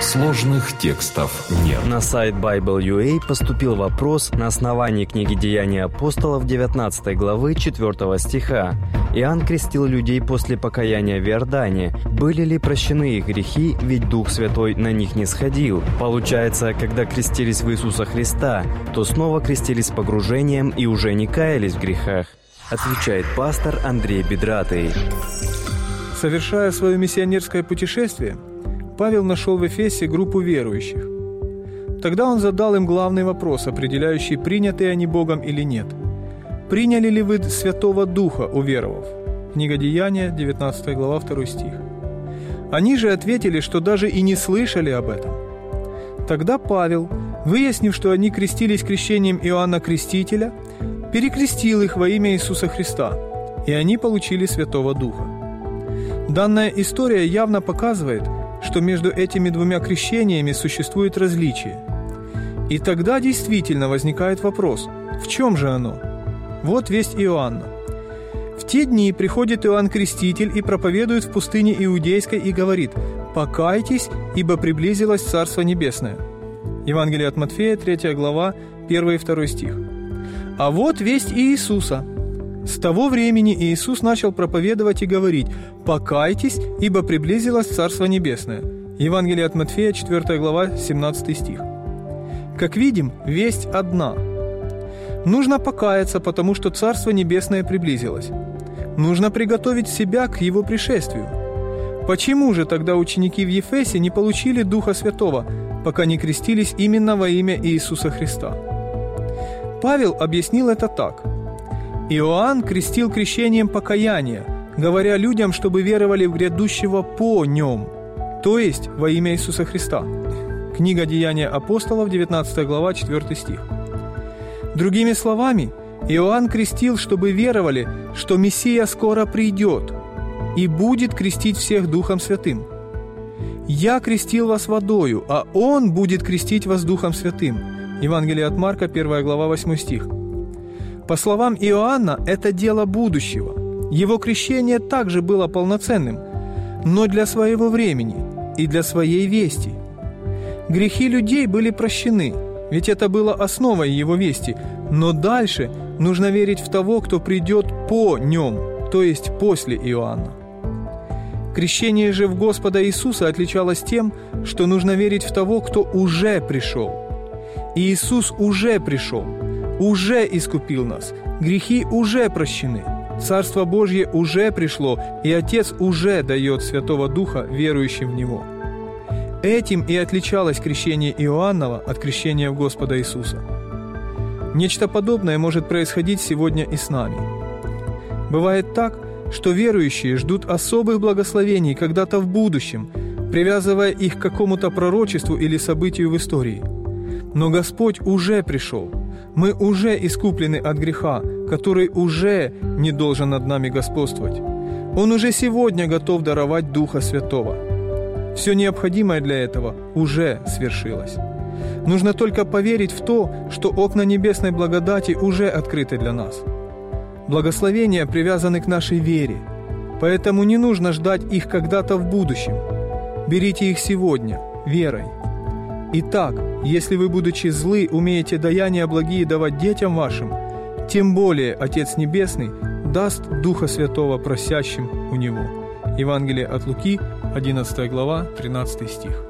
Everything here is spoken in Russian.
Сложных текстов нет. На сайт Bible.ua поступил вопрос на основании книги «Деяния апостолов» 19 главы 4 стиха. Иоанн крестил людей после покаяния в Иордане. Были ли прощены их грехи, ведь Дух Святой на них не сходил? Получается, когда крестились в Иисуса Христа, то снова крестились с погружением и уже не каялись в грехах. Отвечает пастор Андрей Бедратый. Совершая свое миссионерское путешествие, Павел нашел в Эфесе группу верующих. Тогда он задал им главный вопрос, определяющий, приняты они Богом или нет. «Приняли ли вы Святого Духа, уверовав?» Книга Деяния, 19 глава, 2 стих. Они же ответили, что даже и не слышали об этом. Тогда Павел, выяснив, что они крестились крещением Иоанна Крестителя, перекрестил их во имя Иисуса Христа, и они получили Святого Духа. Данная история явно показывает, что между этими двумя крещениями существует различие. И тогда действительно возникает вопрос, в чем же оно? Вот весть Иоанна. В те дни приходит Иоанн Креститель и проповедует в пустыне Иудейской и говорит «Покайтесь, ибо приблизилось Царство Небесное». Евангелие от Матфея, 3 глава, 1 и 2 стих. А вот весть Иисуса – с того времени Иисус начал проповедовать и говорить «Покайтесь, ибо приблизилось Царство Небесное». Евангелие от Матфея, 4 глава, 17 стих. Как видим, весть одна. Нужно покаяться, потому что Царство Небесное приблизилось. Нужно приготовить себя к Его пришествию. Почему же тогда ученики в Ефесе не получили Духа Святого, пока не крестились именно во имя Иисуса Христа? Павел объяснил это так – Иоанн крестил крещением покаяния, говоря людям, чтобы веровали в грядущего по нем, то есть во имя Иисуса Христа. Книга Деяния апостолов, 19 глава, 4 стих. Другими словами, Иоанн крестил, чтобы веровали, что Мессия скоро придет и будет крестить всех Духом Святым. «Я крестил вас водою, а Он будет крестить вас Духом Святым». Евангелие от Марка, 1 глава, 8 стих. По словам Иоанна, это дело будущего. Его крещение также было полноценным, но для своего времени и для своей вести. Грехи людей были прощены, ведь это было основой его вести, но дальше нужно верить в того, кто придет по нем, то есть после Иоанна. Крещение же в Господа Иисуса отличалось тем, что нужно верить в того, кто уже пришел. И Иисус уже пришел – уже искупил нас, грехи уже прощены, Царство Божье уже пришло, и Отец уже дает Святого Духа верующим в Него. Этим и отличалось крещение Иоаннова от крещения в Господа Иисуса. Нечто подобное может происходить сегодня и с нами. Бывает так, что верующие ждут особых благословений когда-то в будущем, привязывая их к какому-то пророчеству или событию в истории. Но Господь уже пришел – мы уже искуплены от греха, который уже не должен над нами господствовать. Он уже сегодня готов даровать Духа Святого. Все необходимое для этого уже свершилось. Нужно только поверить в то, что окна небесной благодати уже открыты для нас. Благословения привязаны к нашей вере, поэтому не нужно ждать их когда-то в будущем. Берите их сегодня, верой. Итак, если вы, будучи злы, умеете даяния благие давать детям вашим, тем более Отец Небесный даст Духа Святого просящим у Него. Евангелие от Луки, 11 глава, 13 стих.